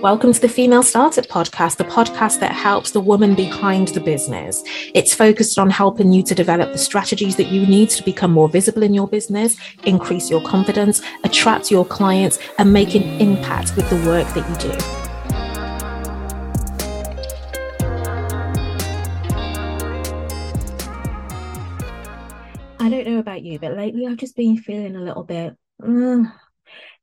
Welcome to the Female Startup Podcast, the podcast that helps the woman behind the business. It's focused on helping you to develop the strategies that you need to become more visible in your business, increase your confidence, attract your clients, and make an impact with the work that you do. I don't know about you, but lately I've just been feeling a little bit. Mm,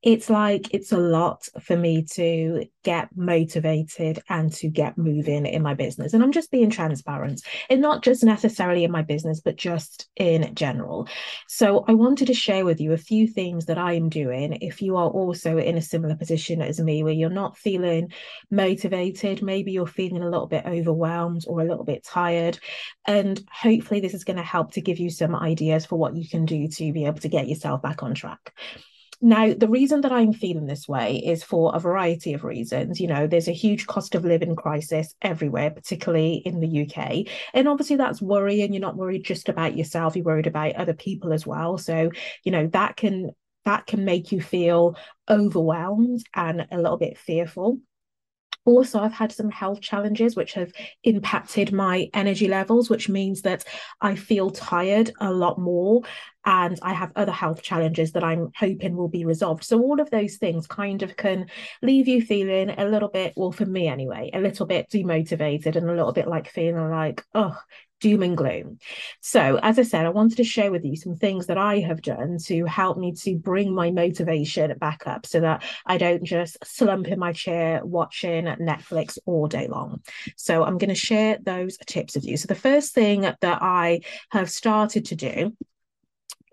it's like it's a lot for me to get motivated and to get moving in my business. And I'm just being transparent, and not just necessarily in my business, but just in general. So I wanted to share with you a few things that I am doing. If you are also in a similar position as me, where you're not feeling motivated, maybe you're feeling a little bit overwhelmed or a little bit tired. And hopefully, this is going to help to give you some ideas for what you can do to be able to get yourself back on track. Now, the reason that I'm feeling this way is for a variety of reasons. You know, there's a huge cost of living crisis everywhere, particularly in the UK. And obviously, that's worrying. You're not worried just about yourself, you're worried about other people as well. So, you know, that can that can make you feel overwhelmed and a little bit fearful also i've had some health challenges which have impacted my energy levels which means that i feel tired a lot more and i have other health challenges that i'm hoping will be resolved. So all of those things kind of can leave you feeling a little bit well for me anyway a little bit demotivated and a little bit like feeling like oh doom and gloom. So, as I said, I wanted to share with you some things that I have done to help me to bring my motivation back up so that I don't just slump in my chair watching Netflix all day long. So, I'm going to share those tips with you. So, the first thing that I have started to do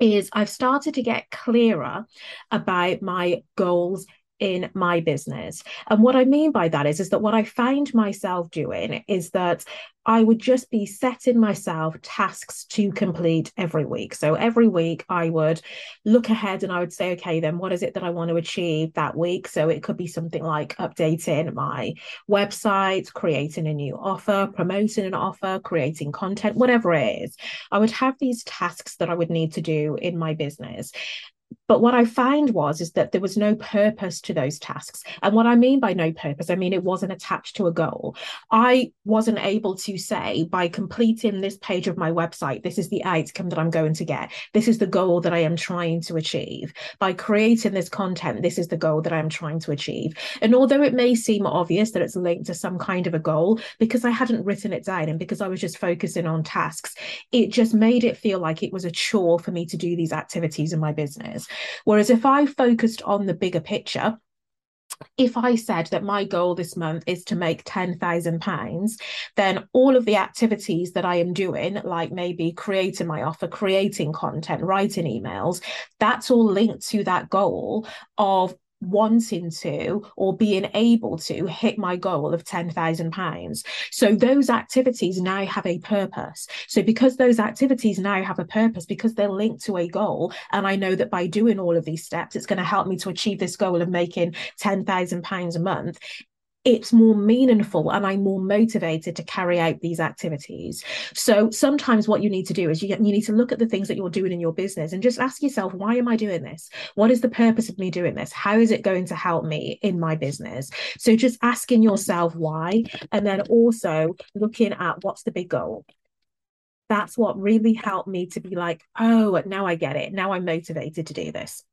is I've started to get clearer about my goals in my business. And what I mean by that is, is that what I find myself doing is that I would just be setting myself tasks to complete every week. So every week I would look ahead and I would say, okay, then what is it that I want to achieve that week? So it could be something like updating my website, creating a new offer, promoting an offer, creating content, whatever it is. I would have these tasks that I would need to do in my business. But what I found was is that there was no purpose to those tasks. And what I mean by no purpose, I mean it wasn't attached to a goal. I wasn't able to say by completing this page of my website, this is the outcome that I'm going to get. This is the goal that I am trying to achieve. By creating this content, this is the goal that I'm trying to achieve. And although it may seem obvious that it's linked to some kind of a goal, because I hadn't written it down and because I was just focusing on tasks, it just made it feel like it was a chore for me to do these activities in my business. Whereas if I focused on the bigger picture, if I said that my goal this month is to make £10,000, then all of the activities that I am doing, like maybe creating my offer, creating content, writing emails, that's all linked to that goal of wanting to or being able to hit my goal of £10,000. So those activities now have a purpose. So because those activities now have a purpose, because they're linked to a goal, and I know that by doing all of these steps, it's going to help me to achieve this goal of making £10,000 a month, it's more meaningful and I'm more motivated to carry out these activities. So sometimes what you need to do is you, you need to look at the things that you're doing in your business and just ask yourself, why am I doing this? What is the purpose of me doing this? How is it going to help me in my business? So just asking yourself why, and then also looking at what's the big goal that's what really helped me to be like, oh, now I get it. Now I'm motivated to do this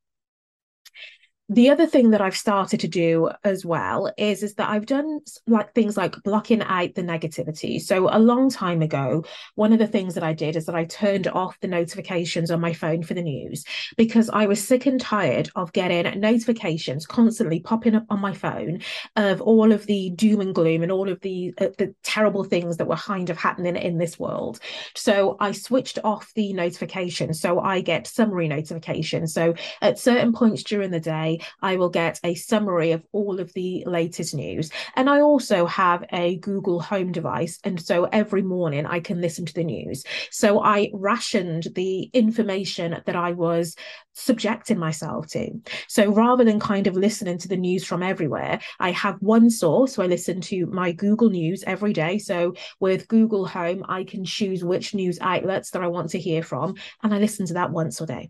the other thing that I've started to do as well is is that I've done like things like blocking out the negativity. So a long time ago, one of the things that I did is that I turned off the notifications on my phone for the news because I was sick and tired of getting notifications constantly popping up on my phone of all of the doom and gloom and all of the uh, the terrible things that were kind of happening in this world. So I switched off the notifications so I get summary notifications. So at certain points during the day I will get a summary of all of the latest news. And I also have a Google Home device. And so every morning I can listen to the news. So I rationed the information that I was subjecting myself to. So rather than kind of listening to the news from everywhere, I have one source. So I listen to my Google News every day. So with Google Home, I can choose which news outlets that I want to hear from, and I listen to that once a day.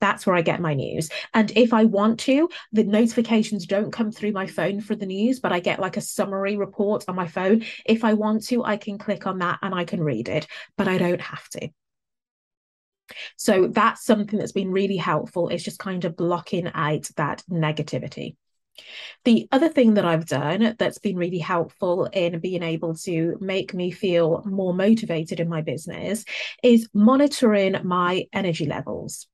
That's where I get my news. And if I want to, the notifications don't come through my phone for the news, but I get like a summary report on my phone. If I want to, I can click on that and I can read it, but I don't have to. So that's something that's been really helpful. It's just kind of blocking out that negativity. The other thing that I've done that's been really helpful in being able to make me feel more motivated in my business is monitoring my energy levels.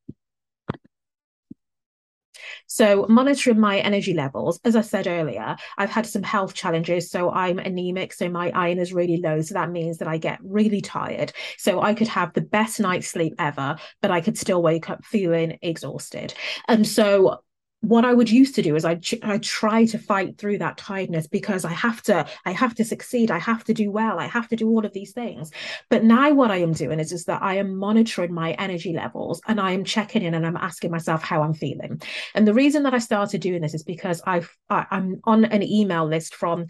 So, monitoring my energy levels, as I said earlier, I've had some health challenges. So, I'm anemic. So, my iron is really low. So, that means that I get really tired. So, I could have the best night's sleep ever, but I could still wake up feeling exhausted. And so, what I would used to do is I I try to fight through that tiredness because I have to I have to succeed. I have to do well. I have to do all of these things. But now what I am doing is is that I am monitoring my energy levels and I am checking in and I'm asking myself how I'm feeling. And the reason that I started doing this is because I've I, I'm on an email list from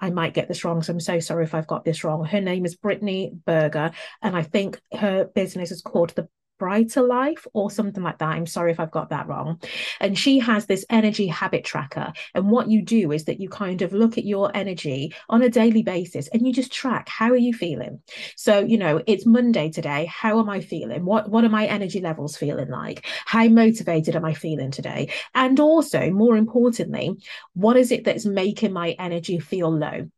I might get this wrong so I'm so sorry if I've got this wrong. Her name is Brittany Berger and I think her business is called the Brighter Life or something like that. I'm sorry if I've got that wrong. And she has this energy habit tracker. And what you do is that you kind of look at your energy on a daily basis and you just track how are you feeling? So, you know, it's Monday today. How am I feeling? What what are my energy levels feeling like? How motivated am I feeling today? And also, more importantly, what is it that's making my energy feel low?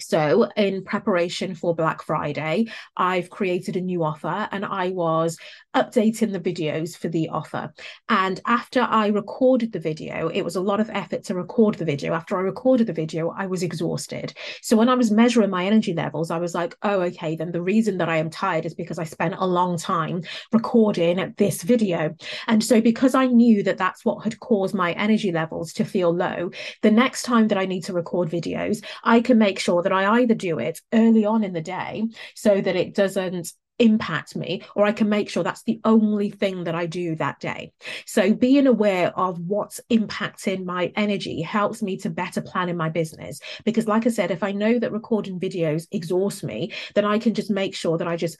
So, in preparation for Black Friday, I've created a new offer and I was updating the videos for the offer. And after I recorded the video, it was a lot of effort to record the video. After I recorded the video, I was exhausted. So, when I was measuring my energy levels, I was like, oh, okay, then the reason that I am tired is because I spent a long time recording this video. And so, because I knew that that's what had caused my energy levels to feel low, the next time that I need to record videos, I can make sure that that I either do it early on in the day so that it doesn't impact me or I can make sure that's the only thing that I do that day. So being aware of what's impacting my energy helps me to better plan in my business because like I said if I know that recording videos exhaust me then I can just make sure that I just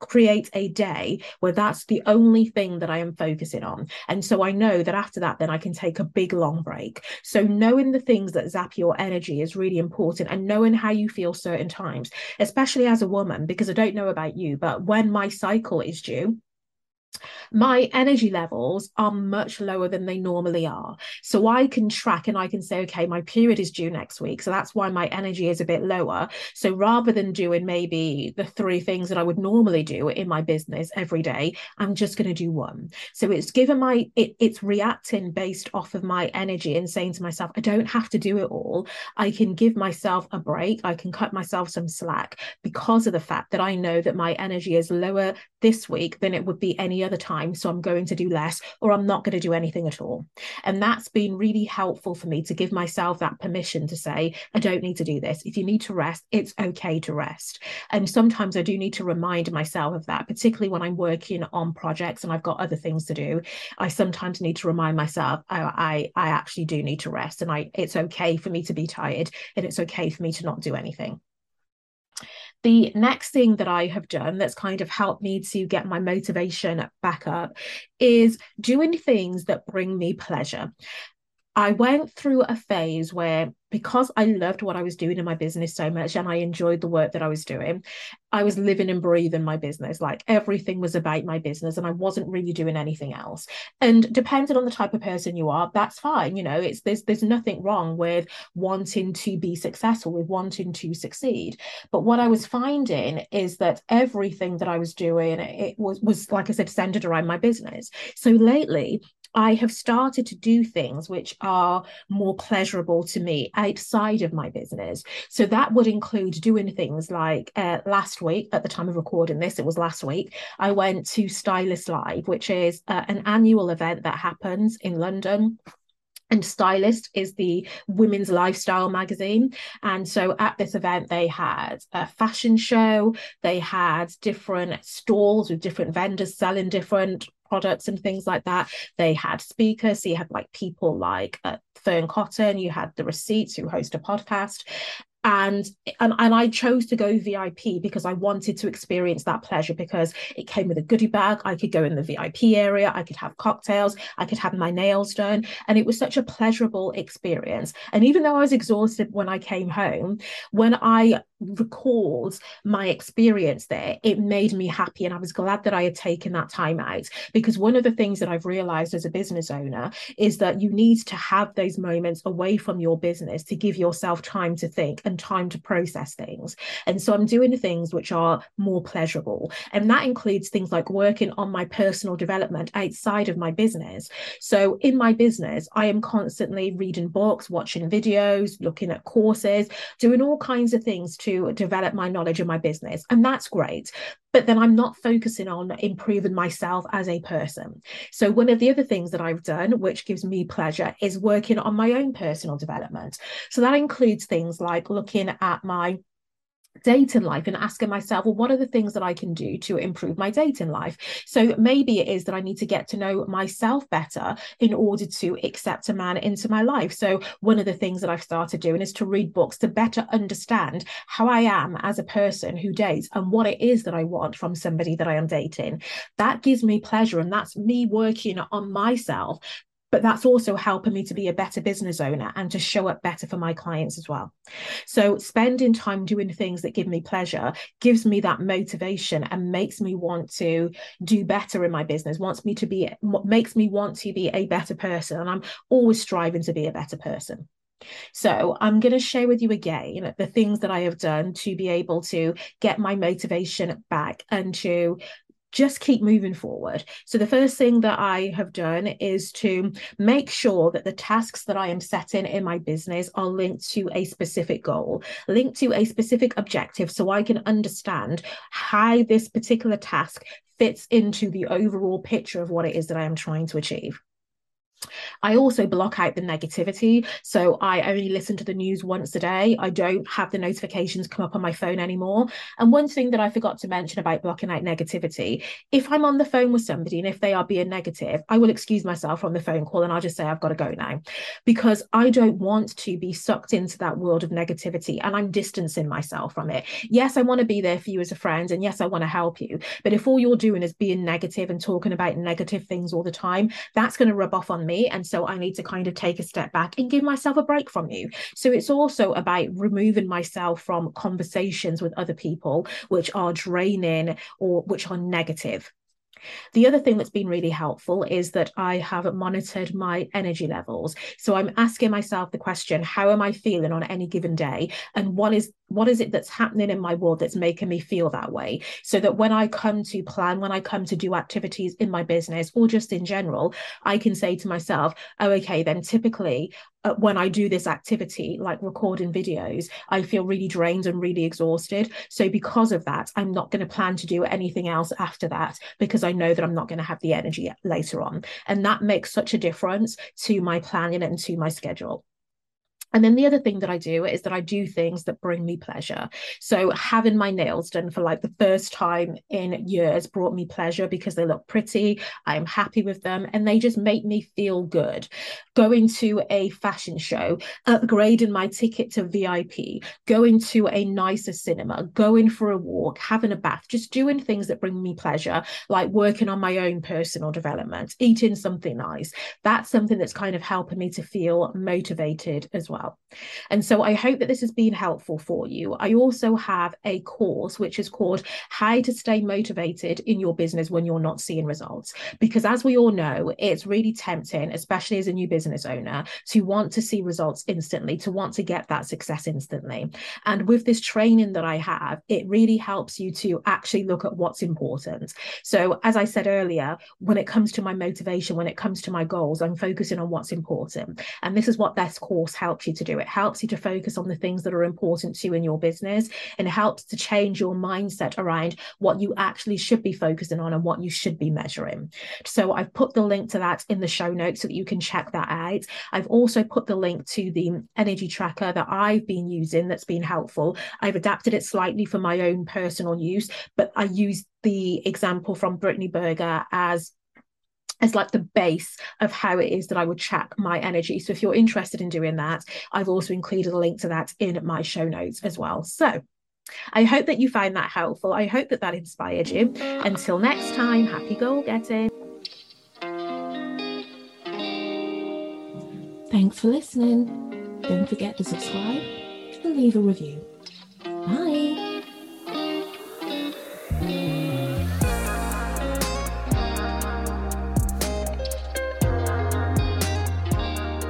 create a day where that's the only thing that I am focusing on. And so I know that after that, then I can take a big long break. So knowing the things that zap your energy is really important and knowing how you feel certain times, especially as a woman, because I don't know about you, but when my cycle is due, my energy levels are much lower than they normally are. So I can track and I can say, okay, my period is due next week. So that's why my energy is a bit lower. So rather than doing maybe the three things that I would normally do in my business every day, I'm just going to do one. So it's given my, it, it's reacting based off of my energy and saying to myself, I don't have to do it all. I can give myself a break. I can cut myself some slack because of the fact that I know that my energy is lower this week than it would be any other time. So I'm going to do less or I'm not going to do anything at all. And that's been really helpful for me to give myself that permission to say, I don't need to do this. If you need to rest, it's okay to rest. And sometimes I do need to remind myself of that, particularly when I'm working on projects and I've got other things to do. I sometimes need to remind myself I, I, I actually do need to rest and I it's okay for me to be tired and it's okay for me to not do anything. The next thing that I have done that's kind of helped me to get my motivation back up is doing things that bring me pleasure. I went through a phase where because I loved what I was doing in my business so much and I enjoyed the work that I was doing, I was living and breathing my business. Like everything was about my business and I wasn't really doing anything else. And depending on the type of person you are, that's fine. You know, it's there's there's nothing wrong with wanting to be successful, with wanting to succeed. But what I was finding is that everything that I was doing, it was was like I said, centered around my business. So lately, I have started to do things which are more pleasurable to me outside of my business. So that would include doing things like uh, last week, at the time of recording this, it was last week, I went to Stylist Live, which is uh, an annual event that happens in London and Stylist is the women's lifestyle magazine. And so at this event, they had a fashion show, they had different stalls with different vendors selling different products and things like that. They had speakers. So you had like people like uh, Fearne Cotton, you had the Receipts who host a podcast. And, and and I chose to go VIP because I wanted to experience that pleasure because it came with a goodie bag. I could go in the VIP area, I could have cocktails, I could have my nails done, and it was such a pleasurable experience. And even though I was exhausted when I came home, when I recalled my experience there, it made me happy, and I was glad that I had taken that time out because one of the things that I've realized as a business owner is that you need to have those moments away from your business to give yourself time to think and time to process things. And so I'm doing things which are more pleasurable. And that includes things like working on my personal development outside of my business. So in my business, I am constantly reading books, watching videos, looking at courses, doing all kinds of things to develop my knowledge of my business. And that's great but then I'm not focusing on improving myself as a person. So, one of the other things that I've done, which gives me pleasure, is working on my own personal development. So, that includes things like looking at my dating life and asking myself, well, what are the things that I can do to improve my dating life? So maybe it is that I need to get to know myself better in order to accept a man into my life. So one of the things that I've started doing is to read books to better understand how I am as a person who dates and what it is that I want from somebody that I am dating. That gives me pleasure and that's me working on myself but that's also helping me to be a better business owner and to show up better for my clients as well. So, spending time doing things that give me pleasure gives me that motivation and makes me want to do better in my business, wants me to be, makes me want to be a better person. And I'm always striving to be a better person. So, I'm going to share with you again the things that I have done to be able to get my motivation back and to just keep moving forward. So, the first thing that I have done is to make sure that the tasks that I am setting in my business are linked to a specific goal, linked to a specific objective, so I can understand how this particular task fits into the overall picture of what it is that I am trying to achieve. I also block out the negativity. So I only listen to the news once a day. I don't have the notifications come up on my phone anymore. And one thing that I forgot to mention about blocking out negativity if I'm on the phone with somebody and if they are being negative, I will excuse myself from the phone call and I'll just say, I've got to go now because I don't want to be sucked into that world of negativity and I'm distancing myself from it. Yes, I want to be there for you as a friend. And yes, I want to help you. But if all you're doing is being negative and talking about negative things all the time, that's going to rub off on me. And so I need to kind of take a step back and give myself a break from you. So it's also about removing myself from conversations with other people which are draining or which are negative. The other thing that's been really helpful is that I have monitored my energy levels. So I'm asking myself the question, how am I feeling on any given day? And what is what is it that's happening in my world that's making me feel that way? So that when I come to plan, when I come to do activities in my business or just in general, I can say to myself, oh, okay, then typically uh, when I do this activity, like recording videos, I feel really drained and really exhausted. So, because of that, I'm not going to plan to do anything else after that because I know that I'm not going to have the energy later on. And that makes such a difference to my planning and to my schedule. And then the other thing that I do is that I do things that bring me pleasure. So having my nails done for like the first time in years brought me pleasure because they look pretty. I'm happy with them and they just make me feel good. Going to a fashion show, upgrading my ticket to VIP, going to a nicer cinema, going for a walk, having a bath, just doing things that bring me pleasure, like working on my own personal development, eating something nice. That's something that's kind of helping me to feel motivated as well well. And so I hope that this has been helpful for you. I also have a course which is called How to Stay Motivated in Your Business When You're Not Seeing Results. Because as we all know, it's really tempting, especially as a new business owner, to want to see results instantly, to want to get that success instantly. And with this training that I have, it really helps you to actually look at what's important. So, as I said earlier, when it comes to my motivation, when it comes to my goals, I'm focusing on what's important. And this is what this course helps you you to do. It helps you to focus on the things that are important to you in your business and helps to change your mindset around what you actually should be focusing on and what you should be measuring. So I've put the link to that in the show notes so that you can check that out. I've also put the link to the energy tracker that I've been using that's been helpful. I've adapted it slightly for my own personal use, but I use the example from Brittany Berger as as like the base of how it is that I would track my energy. So if you're interested in doing that, I've also included a link to that in my show notes as well. So I hope that you find that helpful. I hope that that inspired you. Until next time, happy goal getting. Thanks for listening. Don't forget to subscribe and leave a review.